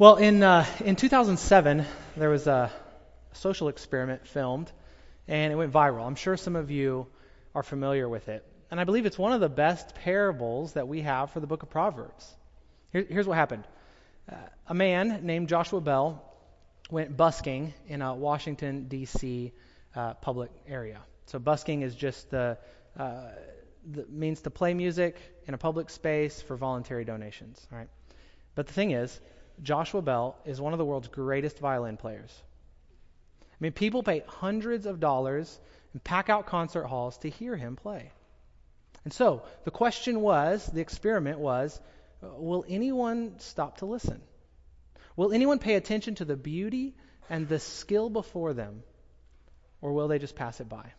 Well, in, uh, in 2007, there was a social experiment filmed, and it went viral. I'm sure some of you are familiar with it. And I believe it's one of the best parables that we have for the book of Proverbs. Here, here's what happened uh, a man named Joshua Bell went busking in a Washington, D.C. Uh, public area. So, busking is just the, uh, the means to play music in a public space for voluntary donations. Right? But the thing is, Joshua Bell is one of the world's greatest violin players. I mean, people pay hundreds of dollars and pack out concert halls to hear him play. And so the question was, the experiment was, uh, will anyone stop to listen? Will anyone pay attention to the beauty and the skill before them? Or will they just pass it by?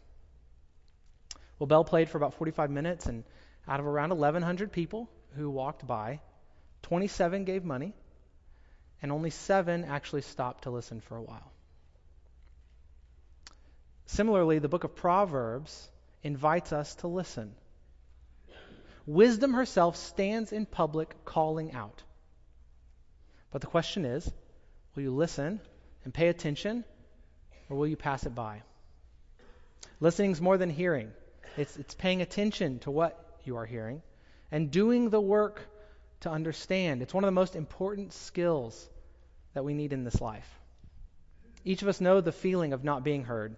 Well, Bell played for about 45 minutes, and out of around 1,100 people who walked by, 27 gave money, and only seven actually stopped to listen for a while. Similarly, the book of Proverbs invites us to listen. Wisdom herself stands in public calling out. But the question is will you listen and pay attention, or will you pass it by? Listening is more than hearing, it's, it's paying attention to what you are hearing and doing the work to understand. It's one of the most important skills that we need in this life. Each of us know the feeling of not being heard,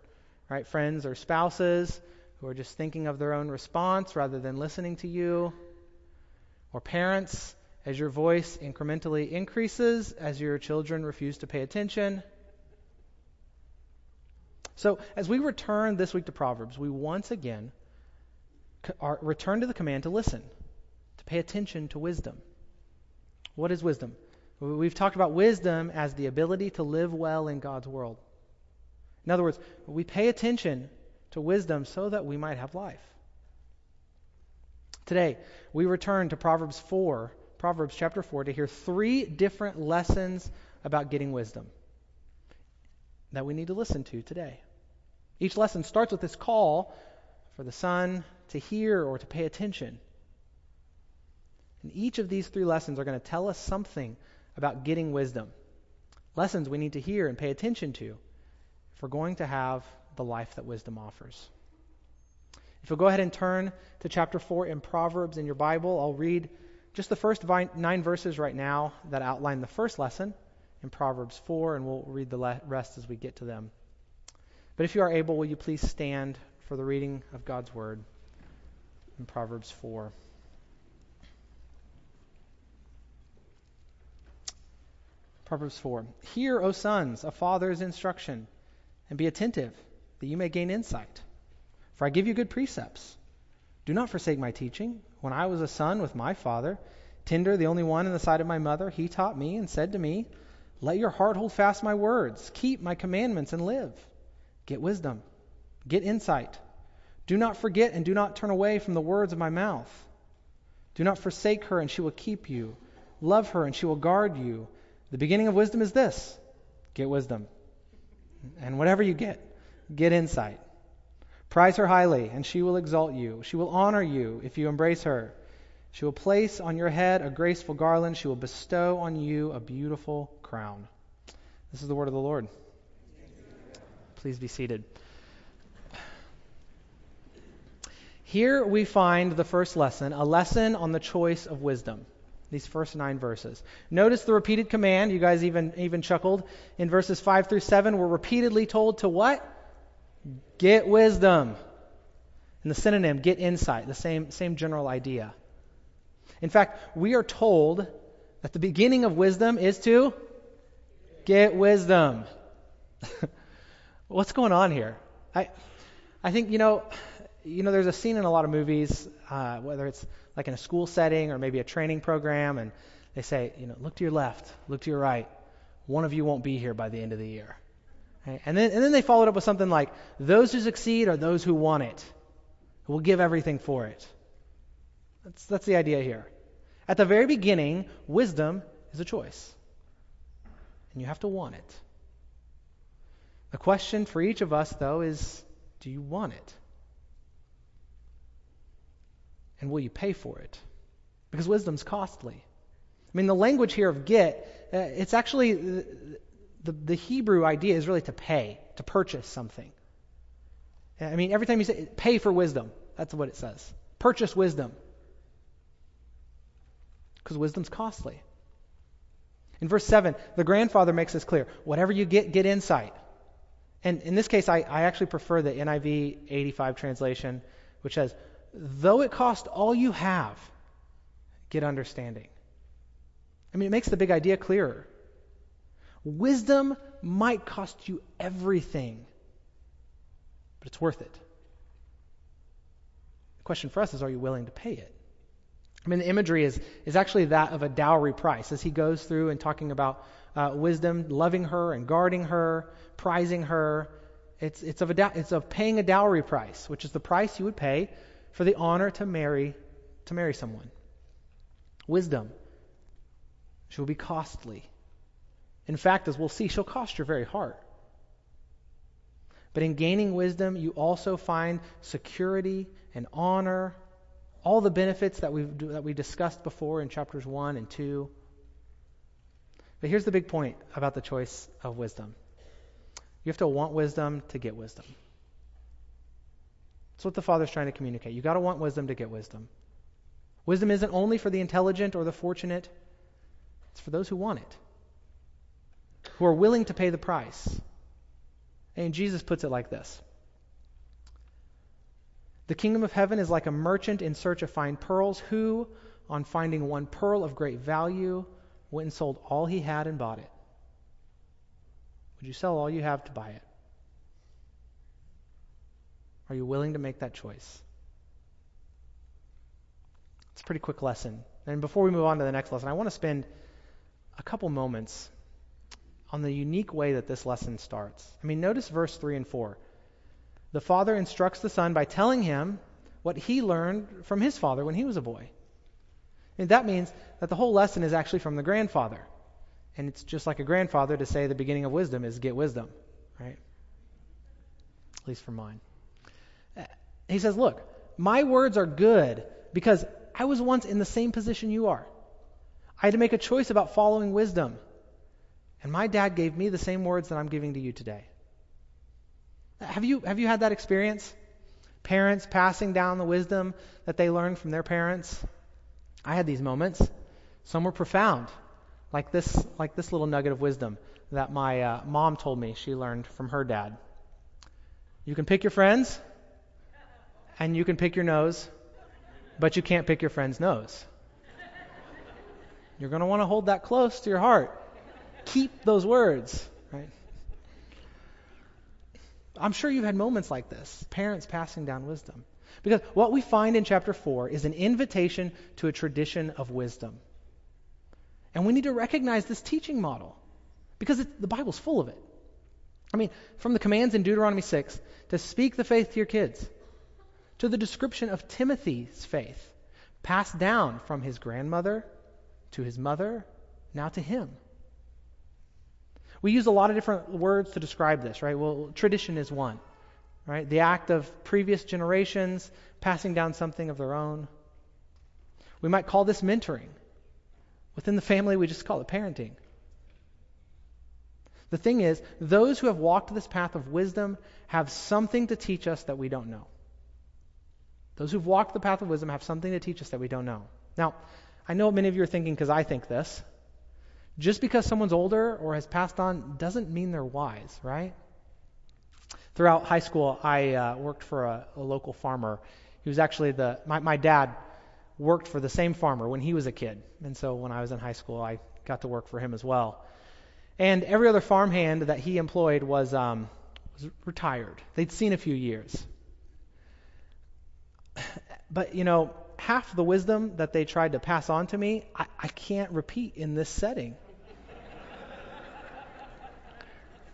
right? Friends or spouses who are just thinking of their own response rather than listening to you, or parents as your voice incrementally increases as your children refuse to pay attention. So, as we return this week to Proverbs, we once again are, return to the command to listen, to pay attention to wisdom. What is wisdom? We've talked about wisdom as the ability to live well in God's world. In other words, we pay attention to wisdom so that we might have life. Today, we return to Proverbs 4, Proverbs chapter 4, to hear three different lessons about getting wisdom that we need to listen to today. Each lesson starts with this call for the son to hear or to pay attention. And each of these three lessons are going to tell us something about getting wisdom. Lessons we need to hear and pay attention to if we're going to have the life that wisdom offers. If you'll go ahead and turn to chapter 4 in Proverbs in your Bible, I'll read just the first nine verses right now that outline the first lesson in Proverbs 4, and we'll read the rest as we get to them. But if you are able, will you please stand for the reading of God's Word in Proverbs 4? Proverbs 4. Hear, O sons, a father's instruction, and be attentive, that you may gain insight. For I give you good precepts. Do not forsake my teaching. When I was a son with my father, tender, the only one in the sight of my mother, he taught me and said to me, Let your heart hold fast my words, keep my commandments, and live. Get wisdom, get insight. Do not forget and do not turn away from the words of my mouth. Do not forsake her, and she will keep you. Love her, and she will guard you. The beginning of wisdom is this get wisdom. And whatever you get, get insight. Prize her highly, and she will exalt you. She will honor you if you embrace her. She will place on your head a graceful garland. She will bestow on you a beautiful crown. This is the word of the Lord. Please be seated. Here we find the first lesson, a lesson on the choice of wisdom these first nine verses. Notice the repeated command. You guys even, even chuckled. In verses 5 through 7, we're repeatedly told to what? Get wisdom. And the synonym, get insight, the same, same general idea. In fact, we are told that the beginning of wisdom is to get wisdom. What's going on here? I, I think, you know, you know, there's a scene in a lot of movies, uh, whether it's like in a school setting or maybe a training program, and they say, you know, look to your left, look to your right. One of you won't be here by the end of the year. Right? And then and then they followed up with something like, those who succeed are those who want it, who will give everything for it. That's that's the idea here. At the very beginning, wisdom is a choice, and you have to want it. The question for each of us, though, is, do you want it? And will you pay for it? Because wisdom's costly. I mean, the language here of get, uh, it's actually the, the, the Hebrew idea is really to pay, to purchase something. I mean, every time you say pay for wisdom, that's what it says. Purchase wisdom. Because wisdom's costly. In verse 7, the grandfather makes this clear. Whatever you get, get insight. And in this case, I, I actually prefer the NIV 85 translation, which says, though it cost all you have, get understanding. I mean, it makes the big idea clearer. Wisdom might cost you everything, but it's worth it. The question for us is are you willing to pay it? I mean, the imagery is, is actually that of a dowry price as he goes through and talking about uh, wisdom, loving her and guarding her, prizing her. It's, it's, of a, it's of paying a dowry price, which is the price you would pay for the honor to marry, to marry someone. Wisdom. She will be costly. In fact, as we'll see, she'll cost your very heart. But in gaining wisdom, you also find security and honor, all the benefits that, we that we discussed before in chapters 1 and 2. But here's the big point about the choice of wisdom you have to want wisdom to get wisdom. That's what the Father's trying to communicate. You've got to want wisdom to get wisdom. Wisdom isn't only for the intelligent or the fortunate, it's for those who want it, who are willing to pay the price. And Jesus puts it like this The kingdom of heaven is like a merchant in search of fine pearls who, on finding one pearl of great value, went and sold all he had and bought it. Would you sell all you have to buy it? Are you willing to make that choice? It's a pretty quick lesson. And before we move on to the next lesson, I want to spend a couple moments on the unique way that this lesson starts. I mean, notice verse 3 and 4. The father instructs the son by telling him what he learned from his father when he was a boy. And that means that the whole lesson is actually from the grandfather. And it's just like a grandfather to say the beginning of wisdom is get wisdom, right? At least for mine. He says, Look, my words are good because I was once in the same position you are. I had to make a choice about following wisdom. And my dad gave me the same words that I'm giving to you today. Have you, have you had that experience? Parents passing down the wisdom that they learned from their parents? I had these moments. Some were profound, like this, like this little nugget of wisdom that my uh, mom told me she learned from her dad. You can pick your friends, and you can pick your nose, but you can't pick your friend's nose. You're going to want to hold that close to your heart. Keep those words, right? I'm sure you've had moments like this, parents passing down wisdom. Because what we find in chapter 4 is an invitation to a tradition of wisdom. And we need to recognize this teaching model because it, the Bible's full of it. I mean, from the commands in Deuteronomy 6 to speak the faith to your kids, to the description of Timothy's faith, passed down from his grandmother to his mother, now to him. We use a lot of different words to describe this, right? Well, tradition is one, right? The act of previous generations passing down something of their own. We might call this mentoring. Within the family, we just call it parenting. The thing is, those who have walked this path of wisdom have something to teach us that we don't know. Those who've walked the path of wisdom have something to teach us that we don't know. Now, I know many of you are thinking because I think this. Just because someone's older or has passed on doesn't mean they're wise, right? Throughout high school, I uh, worked for a, a, local farmer. He was actually the my, my dad worked for the same farmer when he was a kid, and so when I was in high school, I got to work for him as well. And every other farmhand that he employed was um, was retired. They'd seen a few years. But you know, half the wisdom that they tried to pass on to me, I, I can't repeat in this setting.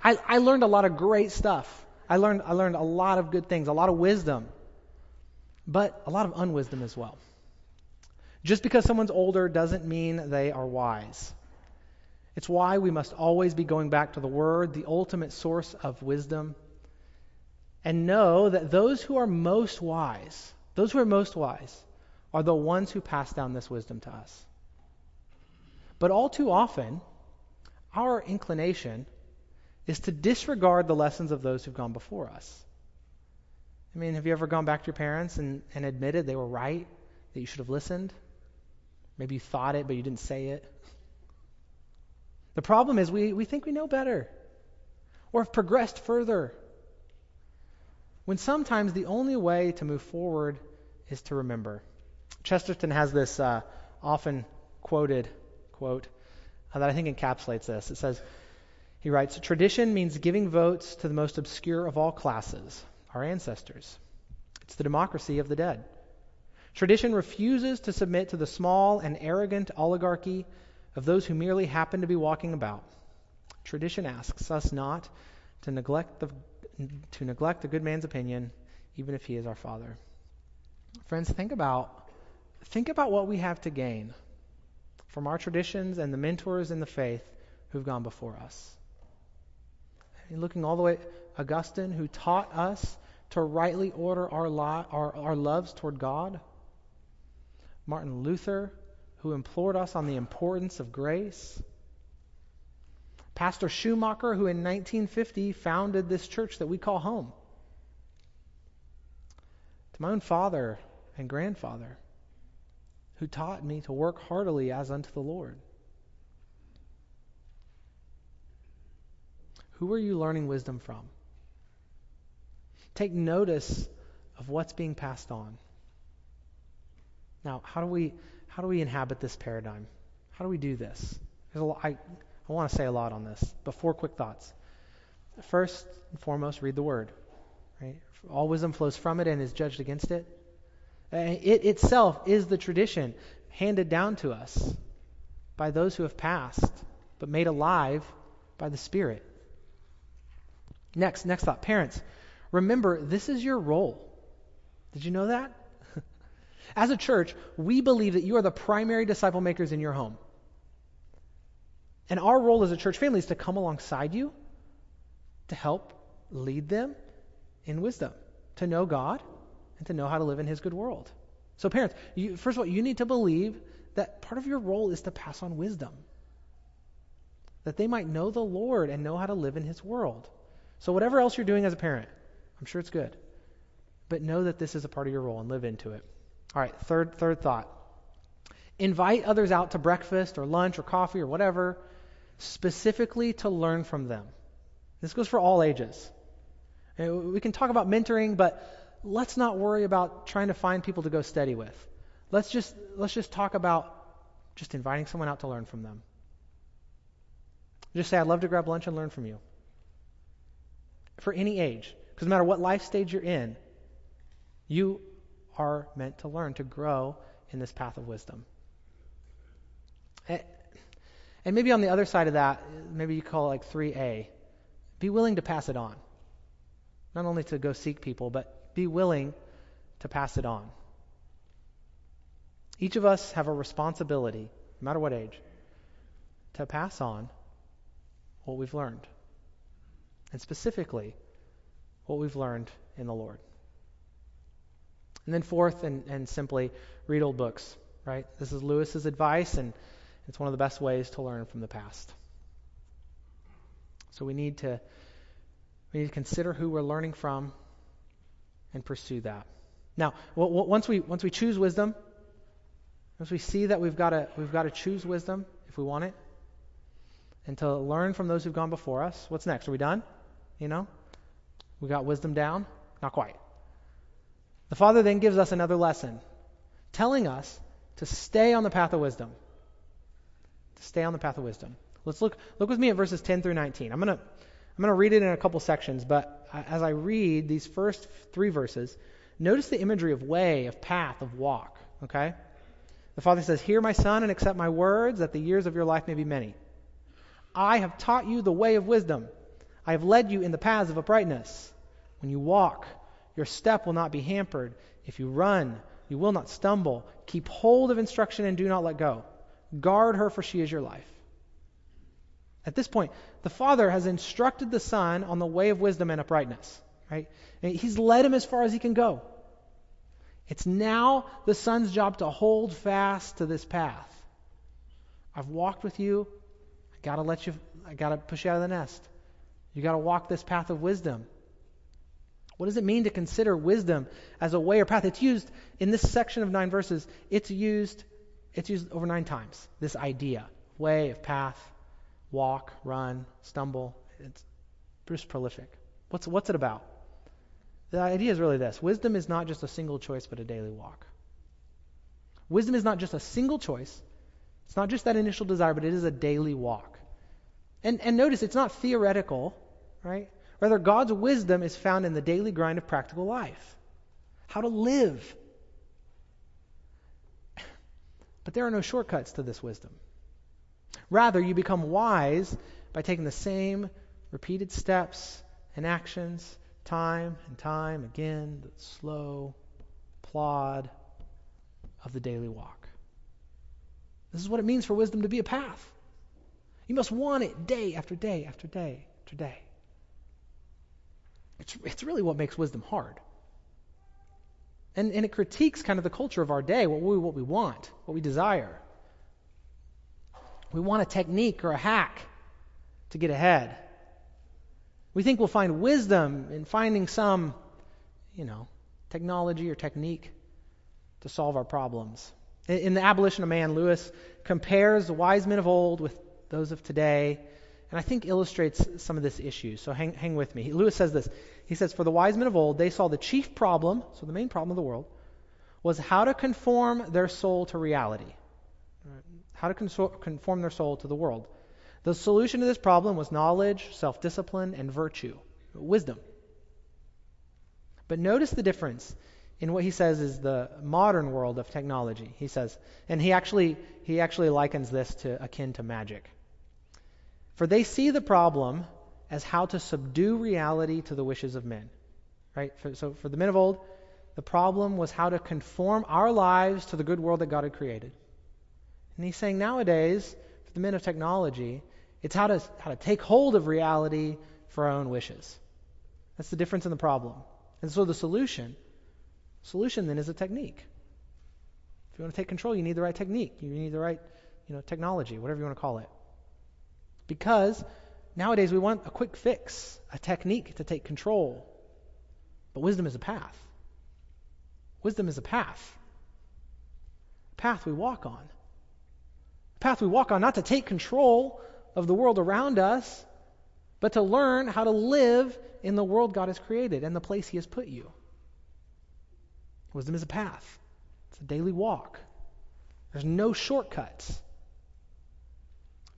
I, I learned a lot of great stuff. I learned, I learned a lot of good things, a lot of wisdom, but a lot of unwisdom as well. Just because someone's older doesn't mean they are wise. It's why we must always be going back to the Word, the ultimate source of wisdom, and know that those who are most wise, those who are most wise, are the ones who pass down this wisdom to us. But all too often, our inclination is to disregard the lessons of those who've gone before us. I mean, have you ever gone back to your parents and, and admitted they were right, that you should have listened? Maybe you thought it, but you didn't say it. The problem is we, we think we know better or have progressed further. When sometimes the only way to move forward is to remember. Chesterton has this uh, often quoted quote uh, that I think encapsulates this. It says, he writes, Tradition means giving votes to the most obscure of all classes, our ancestors. It's the democracy of the dead. Tradition refuses to submit to the small and arrogant oligarchy of those who merely happen to be walking about. Tradition asks us not to neglect the, to neglect the good man's opinion, even if he is our father. Friends, think about think about what we have to gain from our traditions and the mentors in the faith who've gone before us. Looking all the way, Augustine, who taught us to rightly order our, our, our loves toward God. Martin Luther, who implored us on the importance of grace. Pastor Schumacher, who in 1950 founded this church that we call home. To my own father and grandfather, who taught me to work heartily as unto the Lord. Who are you learning wisdom from? Take notice of what's being passed on. Now, how do we how do we inhabit this paradigm? How do we do this? Lot, I, I want to say a lot on this, but four quick thoughts. First and foremost, read the Word. Right? All wisdom flows from it and is judged against it. It itself is the tradition handed down to us by those who have passed, but made alive by the Spirit. Next, next thought. Parents, remember, this is your role. Did you know that? As a church, we believe that you are the primary disciple makers in your home. And our role as a church family is to come alongside you, to help lead them in wisdom, to know God, and to know how to live in His good world. So, parents, you, first of all, you need to believe that part of your role is to pass on wisdom, that they might know the Lord and know how to live in His world. So, whatever else you're doing as a parent, I'm sure it's good. But know that this is a part of your role and live into it. All right, third, third thought. Invite others out to breakfast or lunch or coffee or whatever, specifically to learn from them. This goes for all ages. Eh, we can talk about mentoring, but let's not worry about trying to find people to go steady with. Let's just let's just talk about just inviting someone out to learn from them. Just say, I'd love to grab lunch and learn from you for any age. Because no matter what life stage you're in, you are meant to learn, to grow in this path of wisdom. Eh, and maybe on the other side of that, maybe you call it like 3A. Be willing to pass it on. Not only to go seek people, but be willing to pass it on. Each of us have a responsibility, no matter what age, to pass on what we've learned and specifically what we've learned in the Lord. And then, fourth and, and simply, read old books, right? This is Lewis's advice, and it's one of the best ways to learn from the past. So we need to we need to consider who we're learning from and pursue that. Now, once we once we choose wisdom, once we see that we've got to we've got to choose wisdom if we want it, and to learn from those who've gone before us. What's next? Are we done? You know? We got wisdom down? Not quite. The Father then gives us another lesson, telling us to stay on the path of wisdom. To stay on the path of wisdom. Let's look look with me at verses 10 through 19. I'm to I'm going to read it in a couple sections, but as I read these first 3 verses, notice the imagery of way, of path, of walk, okay? The Father says, "Hear my son and accept my words that the years of your life may be many. I have taught you the way of wisdom." I have led you in the paths of uprightness. When you walk, your step will not be hampered. If you run, you will not stumble. Keep hold of instruction and do not let go. Guard her, for she is your life. At this point, the Father has instructed the Son on the way of wisdom and uprightness. Right? He's led him as far as he can go. It's now the Son's job to hold fast to this path. I've walked with you. I got to let you, I got to push you out of the nest. You got to walk this path of wisdom. What does it mean to consider wisdom as a way or path? It's used in this section of nine verses. It's used, it's used over nine times. This idea, way of path, walk, run, stumble. It's just prolific. What's what's it about? The idea is really this: wisdom is not just a single choice, but a daily walk. Wisdom is not just a single choice. It's not just that initial desire, but it is a daily walk. And and notice it's not theoretical, right? Rather, God's wisdom is found in the daily grind of practical life. How to live. But there are no shortcuts to this wisdom. Rather, you become wise by taking the same repeated steps and actions time and time again, the slow plod of the daily walk. This is what it means for wisdom to be a path. You must want it day after day after day after day. It's, it's really what makes wisdom hard. And, and it critiques kind of the culture of our day, what we, what we want, what we desire. We want a technique or a hack to get ahead. We think we'll find wisdom in finding some, you know, technology or technique to solve our problems. In, The Abolition of Man, Lewis compares the wise men of old with those of today and I think illustrates some of this issue. So hang, hang with me. Lewis says this. He says, For the wise men of old, they saw the chief problem, so the main problem of the world, was how to conform their soul to reality. How to conform their soul to the world. The solution to this problem was knowledge, self discipline, and virtue, wisdom. But notice the difference in what he says is the modern world of technology. He says, and he actually he actually likens this to akin to magic. For they see the problem as how to subdue reality to the wishes of men. Right? For, so for the men of old, the problem was how to conform our lives to the good world that God had created. And he's saying nowadays, for the men of technology, it's how to, how to take hold of reality for our own wishes. That's the difference in the problem. And so the solution, solution then is a technique. If you want to take control, you need the right technique. You need the right, you know, technology, whatever you want to call it. Because nowadays we want a quick fix, a technique to take control. But wisdom is a path. Wisdom is a path. A path we walk on. Path we walk on not to take control of the world around us, but to learn how to live in the world God has created and the place He has put you. Wisdom is a path, it's a daily walk. There's no shortcuts,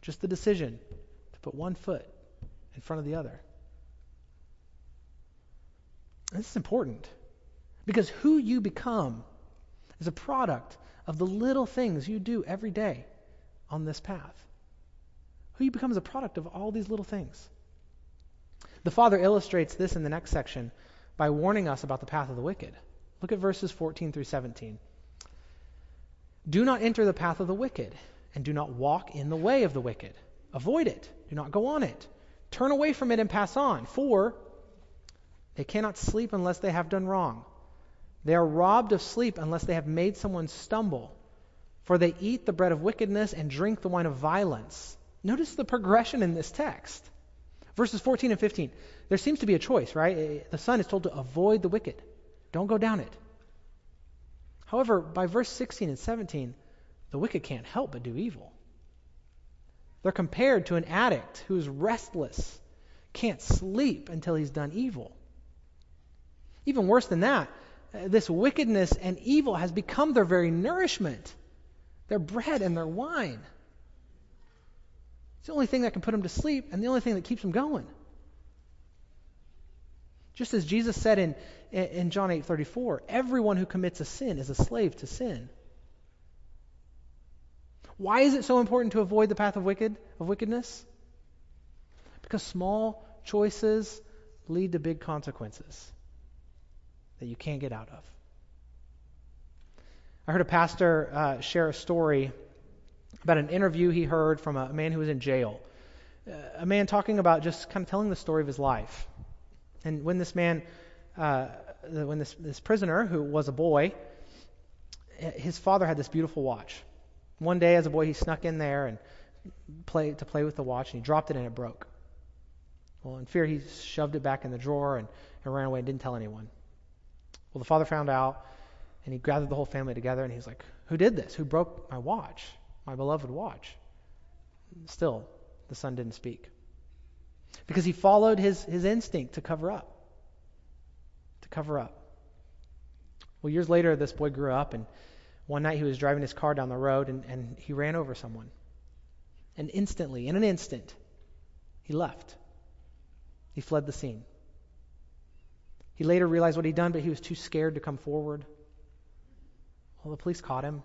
just the decision to put one foot in front of the other. This is important because who you become is a product of the little things you do every day on this path. Who you become is a product of all these little things. The Father illustrates this in the next section by warning us about the path of the wicked. Look at verses 14 through 17. Do not enter the path of the wicked, and do not walk in the way of the wicked. Avoid it. Do not go on it. Turn away from it and pass on. For they cannot sleep unless they have done wrong. They are robbed of sleep unless they have made someone stumble. For they eat the bread of wickedness and drink the wine of violence. Notice the progression in this text. Verses 14 and 15. There seems to be a choice, right? The son is told to avoid the wicked. Don't go down it. However, by verse 16 and 17, the wicked can't help but do evil. They're compared to an addict who's restless, can't sleep until he's done evil. Even worse than that, uh, this wickedness and evil has become their very nourishment, their bread and their wine. It's the only thing that can put them to sleep and the only thing that keeps them going. Just as Jesus said in, in John 8:34, everyone who commits a sin is a slave to sin. Why is it so important to avoid the path of wicked of wickedness? Because small choices lead to big consequences that you can't get out of. I heard a pastor uh, share a story about an interview he heard from a man who was in jail. Uh, a man talking about just kind of telling the story of his life. And when this man, uh, when this, this prisoner, who was a boy, his father had this beautiful watch One day, as a boy, he snuck in there and play to play with the watch, and he dropped it and it broke. Well, in fear, he shoved it back in the drawer and, and ran away and didn't tell anyone. Well, the father found out, and he gathered the whole family together, and he's like, "Who did this? Who broke my watch, my beloved watch?" Still, the son didn't speak because he followed his, his instinct to cover up. To cover up. Well, years later, this boy grew up, and one night he was driving his car down the road, and, and he ran over someone. And instantly, in an instant, he left. He fled the scene. He later realized what he'd done, but he was too scared to come forward. Well, the police caught him.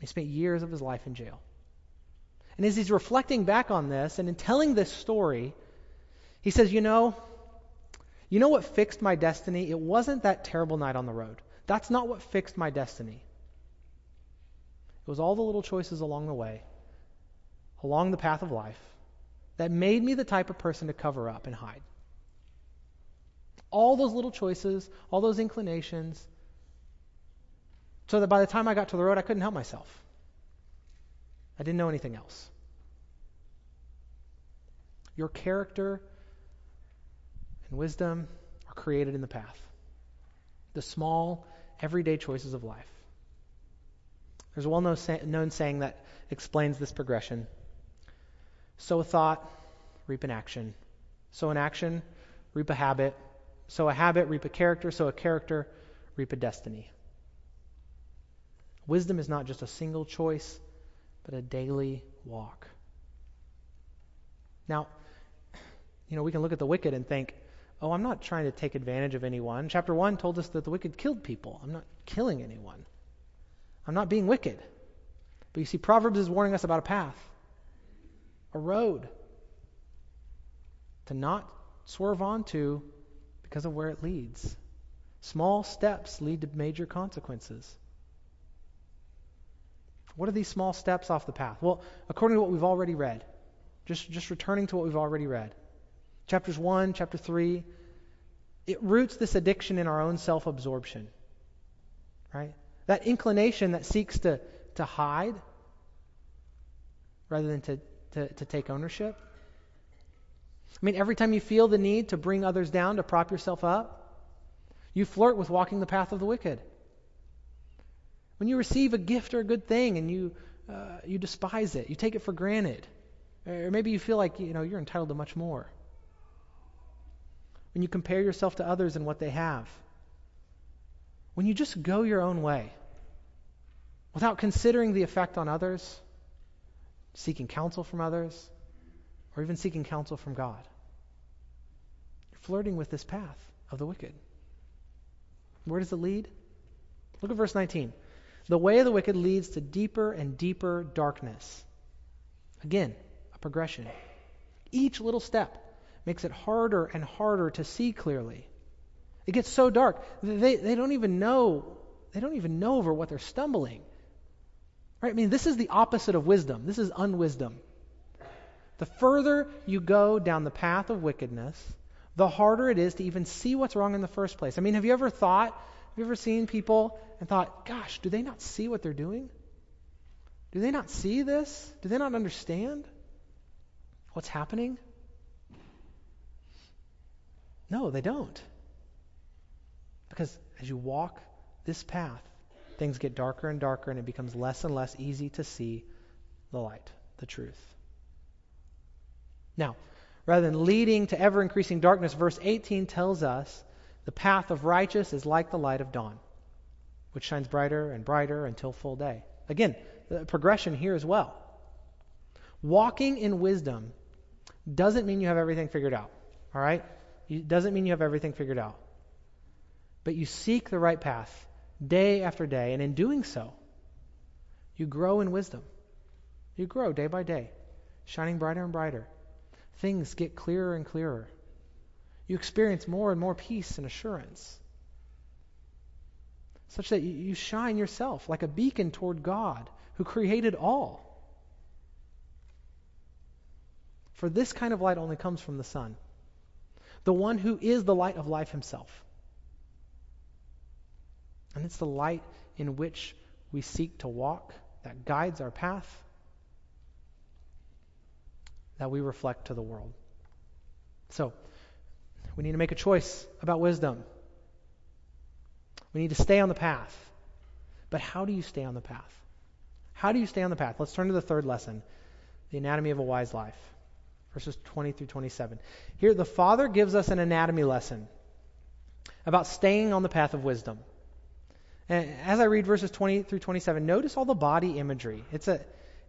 He spent years of his life in jail. And as he's reflecting back on this and in telling this story, he says, You know, you know what fixed my destiny? It wasn't that terrible night on the road. That's not what fixed my destiny. It was all the little choices along the way, along the path of life, that made me the type of person to cover up and hide. All those little choices, all those inclinations, so that by the time I got to the road, I couldn't help myself. I didn't know anything else. Your character and wisdom are created in the path. The small, everyday choices of life. There's a well known saying that explains this progression sow a thought, reap an action. Sow an action, reap a habit. Sow a habit, reap a character. Sow a character, reap a destiny. Wisdom is not just a single choice, but a daily walk. Now, you know, we can look at the wicked and think, oh, I'm not trying to take advantage of anyone. Chapter 1 told us that the wicked killed people. I'm not killing anyone. I'm not being wicked. But you see, Proverbs is warning us about a path, a road to not swerve onto because of where it leads. Small steps lead to major consequences. What are these small steps off the path? Well, according to what we've already read, just, just returning to what we've already read, chapters 1, chapter 3, it roots this addiction in our own self absorption. Right? That inclination that seeks to, to hide rather than to, to, to take ownership. I mean, every time you feel the need to bring others down, to prop yourself up, you flirt with walking the path of the wicked. When you receive a gift or a good thing and you, uh, you despise it, you take it for granted, or maybe you feel like you know, you're entitled to much more. When you compare yourself to others and what they have, when you just go your own way without considering the effect on others, seeking counsel from others, or even seeking counsel from God, you're flirting with this path of the wicked. Where does it lead? Look at verse 19. The way of the wicked leads to deeper and deeper darkness. Again, a progression. Each little step makes it harder and harder to see clearly. It gets so dark they, they don't even know they don't even know over what they're stumbling. Right? I mean, this is the opposite of wisdom. This is unwisdom. The further you go down the path of wickedness, the harder it is to even see what's wrong in the first place. I mean, have you ever thought have you ever seen people and thought, gosh, do they not see what they're doing? Do they not see this? Do they not understand what's happening? No, they don't. Because as you walk this path, things get darker and darker, and it becomes less and less easy to see the light, the truth. Now, rather than leading to ever increasing darkness, verse 18 tells us the path of righteous is like the light of dawn, which shines brighter and brighter until full day. Again, the progression here as well. Walking in wisdom doesn't mean you have everything figured out. All right? It doesn't mean you have everything figured out. But you seek the right path day after day, and in doing so, you grow in wisdom. You grow day by day, shining brighter and brighter. Things get clearer and clearer you experience more and more peace and assurance. Such that you shine yourself like a beacon toward God who created all. For this kind of light only comes from the Son, the one who is the light of life himself. And it's the light in which we seek to walk that guides our path, that we reflect to the world. So, we need to make a choice about wisdom. We need to stay on the path. But how do you stay on the path? How do you stay on the path? Let's turn to the third lesson the anatomy of a wise life. Verses 20 through 27. Here, the Father gives us an anatomy lesson about staying on the path of wisdom. And as I read verses 20 through 27, notice all the body imagery. It's, a,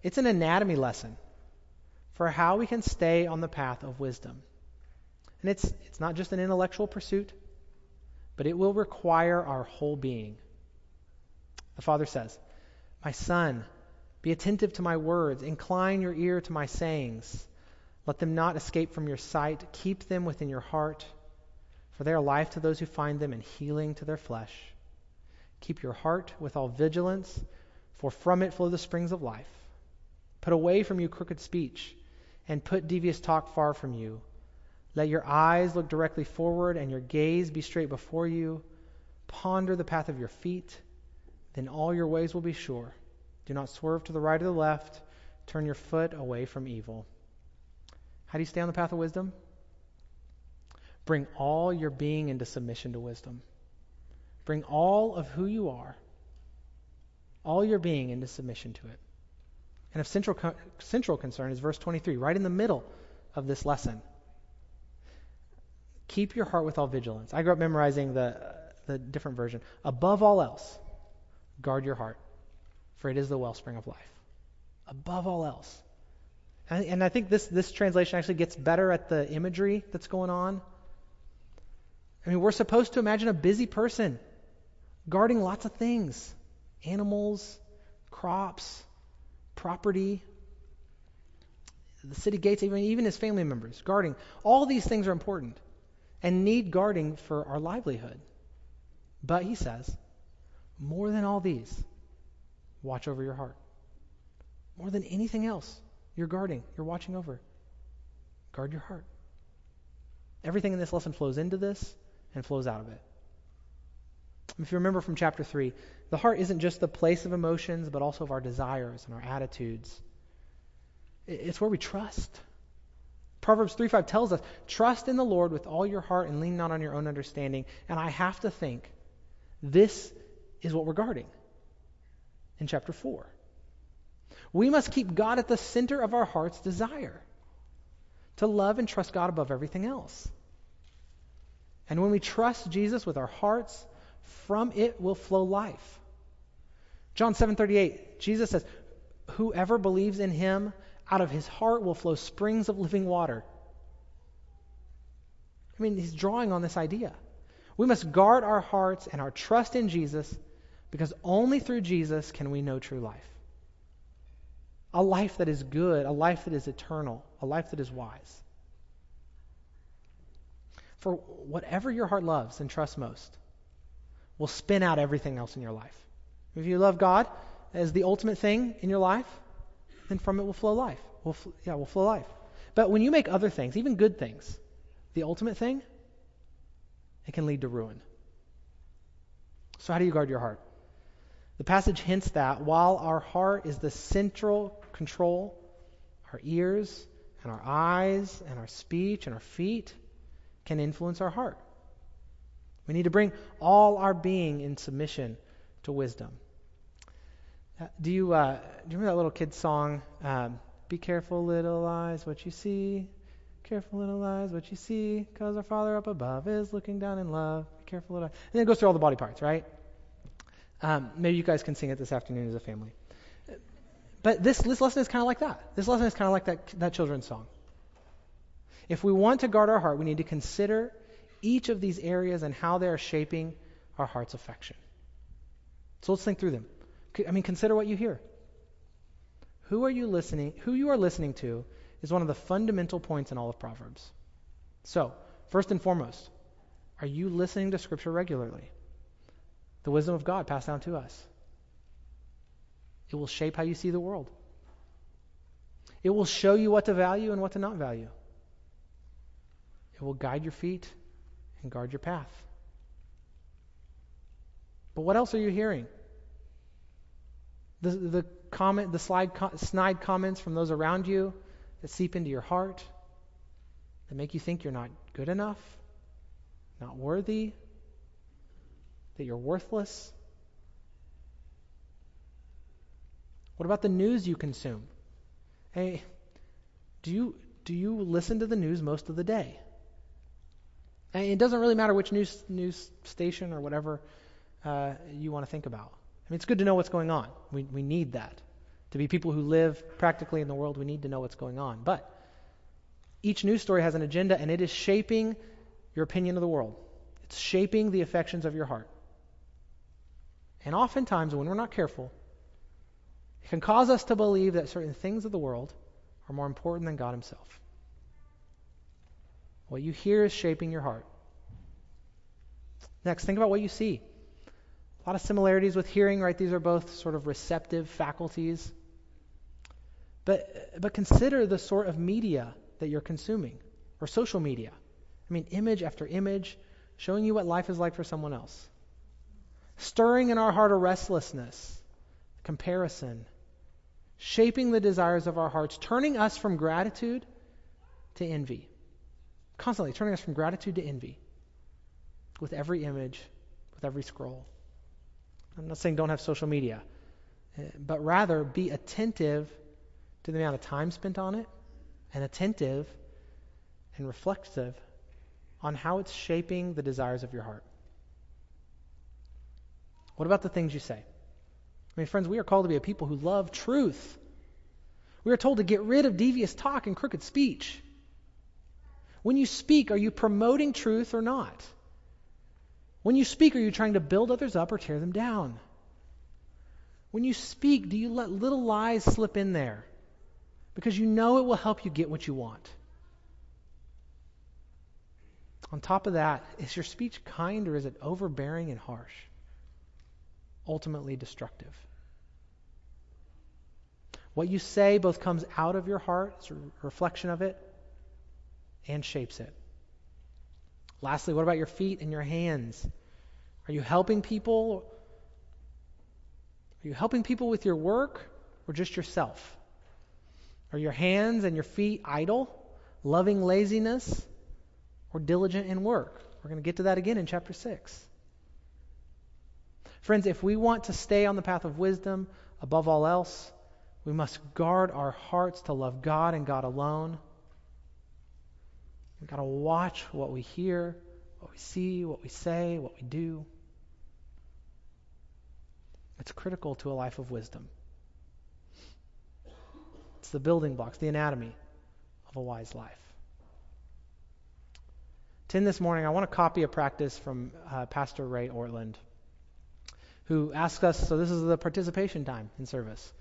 it's an anatomy lesson for how we can stay on the path of wisdom. And it's, it's not just an intellectual pursuit, but it will require our whole being. The Father says, My son, be attentive to my words, incline your ear to my sayings. Let them not escape from your sight, keep them within your heart, for they are life to those who find them and healing to their flesh. Keep your heart with all vigilance, for from it flow the springs of life. Put away from you crooked speech, and put devious talk far from you. Let your eyes look directly forward, and your gaze be straight before you. Ponder the path of your feet, then all your ways will be sure. Do not swerve to the right or the left. Turn your foot away from evil. How do you stay on the path of wisdom? Bring all your being into submission to wisdom. Bring all of who you are, all your being into submission to it. And of central, central concern is verse 23, right in the middle of this lesson. Keep your heart with all vigilance. I grew up memorizing the, the different version. Above all else, guard your heart, for it is the wellspring of life. Above all else. And, and I think this, this translation actually gets better at the imagery that's going on. I mean, we're supposed to imagine a busy person guarding lots of things animals, crops, property, the city gates, even, even his family members, guarding. All these things are important and need guarding for our livelihood. But he says, more than all these, watch over your heart. More than anything else, you're guarding, you're watching over. Guard your heart. Everything in this lesson flows into this and flows out of it. If you remember from chapter 3, the heart isn't just the place of emotions, but also of our desires and our attitudes. It's where we trust. Proverbs 3 5 tells us, trust in the Lord with all your heart and lean not on your own understanding. And I have to think, this is what we're guarding in chapter 4. We must keep God at the center of our heart's desire to love and trust God above everything else. And when we trust Jesus with our hearts, from it will flow life. John 7:38, Jesus says, "Whoever believes in him, out of his heart will flow springs of living water." I mean, he's drawing on this idea. We must guard our hearts and our trust in Jesus because only through Jesus can we know true life. A life that is good, a life that is eternal, a life that is wise. For whatever your heart loves and trusts most will spin out everything else in your life. If you love God as the ultimate thing in your life, then from it will flow life. Will fl- yeah, will flow life. But when you make other things, even good things, the ultimate thing, it can lead to ruin. So how do you guard your heart? The passage hints that while our heart is the central control, our ears and our eyes and our speech and our feet can influence our heart. We need to bring all our being in submission to wisdom. Uh, do you, uh, do you remember that little kid song? Um, Be careful, little eyes, what you see. Careful, little eyes, what you see, because our Father up above is looking down in love. Be careful, little eyes. And then it goes through all the body parts, right? Um, maybe you guys can sing it this afternoon as a family. But this, this lesson is kind of like that. This lesson is kind of like that, that children's song. If we want to guard our heart, we need to consider each of these areas and how they are shaping our heart's affection. So let's think through them. I mean, consider what you hear. Who are you listening? Who you are listening to is one of the fundamental points in all of Proverbs. So, first and foremost, are you listening to Scripture regularly? The wisdom of God passed down to us. It will shape how you see the world. It will show you what to value and what to not value. It will guide your feet and guard your path. But what else are you hearing? The, the comment, the slide, snide comments from those around you that seep into your heart, that make you think you're not good enough, not worthy, that you're worthless? What about the news you consume? Hey, do you, do you listen to the news most of the day? And it doesn't really matter which news, news station or whatever uh, you want to think about. I mean, it's good to know what's going on. We, we need that. To be people who live practically in the world, we need to know what's going on. But each news story has an agenda, and it is shaping your opinion of the world. It's shaping the affections of your heart. And oftentimes, when we're not careful, it can cause us to believe that certain things of the world are more important than God Himself. What you hear is shaping your heart. Next, think about what you see. A lot of similarities with hearing, right? These are both sort of receptive faculties. But, but consider the sort of media that you're consuming, or social media. I mean, image after image, showing you what life is like for someone else. Stirring in our heart a restlessness, comparison, shaping the desires of our hearts, turning us from gratitude to envy. Constantly turning us from gratitude to envy with every image, with every scroll. I'm not saying don't have social media, eh, but rather be attentive to the amount of time spent on it and attentive and reflective on how it's shaping the desires of your heart. What about the things you say? I mean, friends, we are called to be a people who love truth. We are told to get rid of devious talk and crooked speech. When you speak, are you promoting truth or not? When you speak, are you trying to build others up or tear them down? When you speak, do you let little lies slip in there? Because you know it will help you get what you want. On top of that, is your speech kind or is it overbearing and harsh? Ultimately destructive. What you say both comes out of your heart, it's a reflection of it, and shapes it. Lastly, what about your feet and your hands? Are you helping people? Are you helping people with your work or just yourself? Are your hands and your feet idle, loving laziness, or diligent in work? We're going to get to that again in chapter 6. Friends, if we want to stay on the path of wisdom above all else, we must guard our hearts to love God and God alone. We've got to watch what we hear, what we see, what we say, what we do. It's critical to a life of wisdom. It's the building blocks, the anatomy of a wise life. 10 this morning, I want to copy a practice from uh, Pastor Ray Ortlund, who asks us so, this is the participation time in service,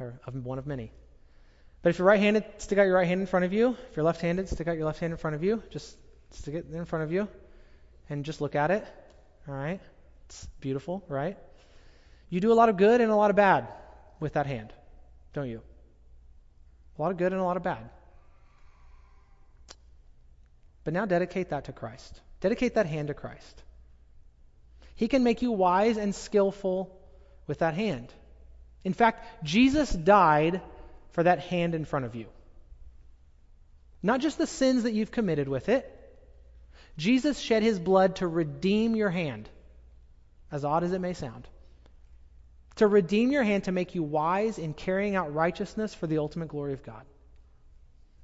or of one of many. But if you're right handed, stick out your right hand in front of you. If you're left handed, stick out your left hand in front of you. Just stick it in front of you and just look at it. All right? It's beautiful, right? You do a lot of good and a lot of bad with that hand, don't you? A lot of good and a lot of bad. But now dedicate that to Christ. Dedicate that hand to Christ. He can make you wise and skillful with that hand. In fact, Jesus died for that hand in front of you. Not just the sins that you've committed with it. Jesus shed his blood to redeem your hand, as odd as it may sound. To redeem your hand to make you wise in carrying out righteousness for the ultimate glory of God.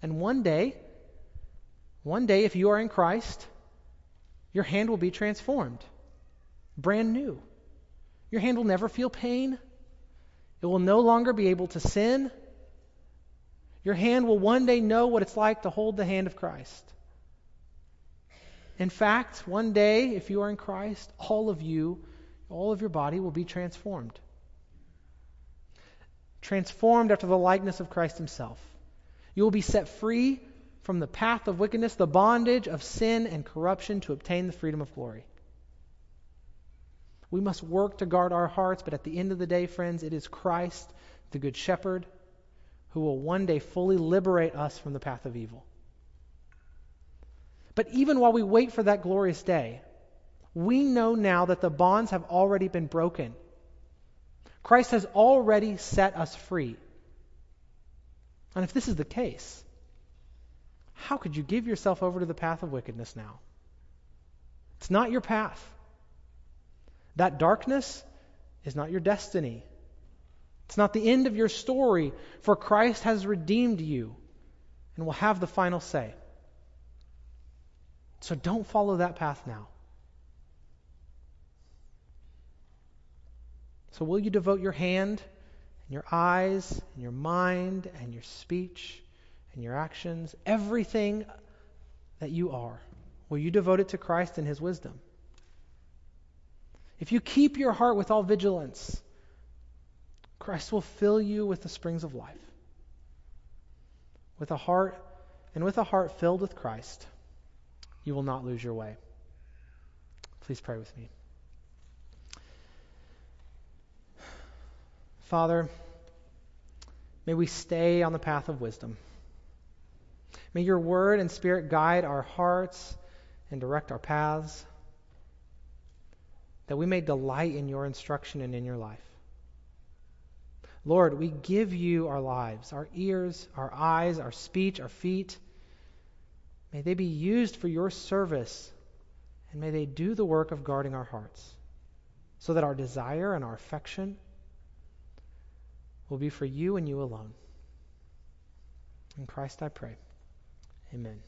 And one day, one day, if you are in Christ, your hand will be transformed, brand new. Your hand will never feel pain. It will no longer be able to sin. Your hand will one day know what it's like to hold the hand of Christ. In fact, one day, if you are in Christ, all of you, all of your body will be transformed. Transformed after the likeness of Christ Himself. You will be set free from the path of wickedness, the bondage of sin and corruption to obtain the freedom of glory. We must work to guard our hearts, but at the end of the day, friends, it is Christ, the Good Shepherd, who will one day fully liberate us from the path of evil. But even while we wait for that glorious day, we know now that the bonds have already been broken. Christ has already set us free. And if this is the case, how could you give yourself over to the path of wickedness now? It's not your path. That darkness is not your destiny. It's not the end of your story, for Christ has redeemed you and will have the final say. So don't follow that path now. So, will you devote your hand and your eyes and your mind and your speech and your actions, everything that you are, will you devote it to Christ and His wisdom? If you keep your heart with all vigilance, Christ will fill you with the springs of life. With a heart and with a heart filled with Christ, you will not lose your way. Please pray with me. Father, may we stay on the path of wisdom. May your word and spirit guide our hearts and direct our paths, that we may delight in your instruction and in your life. Lord, we give you our lives, our ears, our eyes, our speech, our feet. May they be used for your service, and may they do the work of guarding our hearts, so that our desire and our affection will be for you and you alone. In Christ I pray. Amen.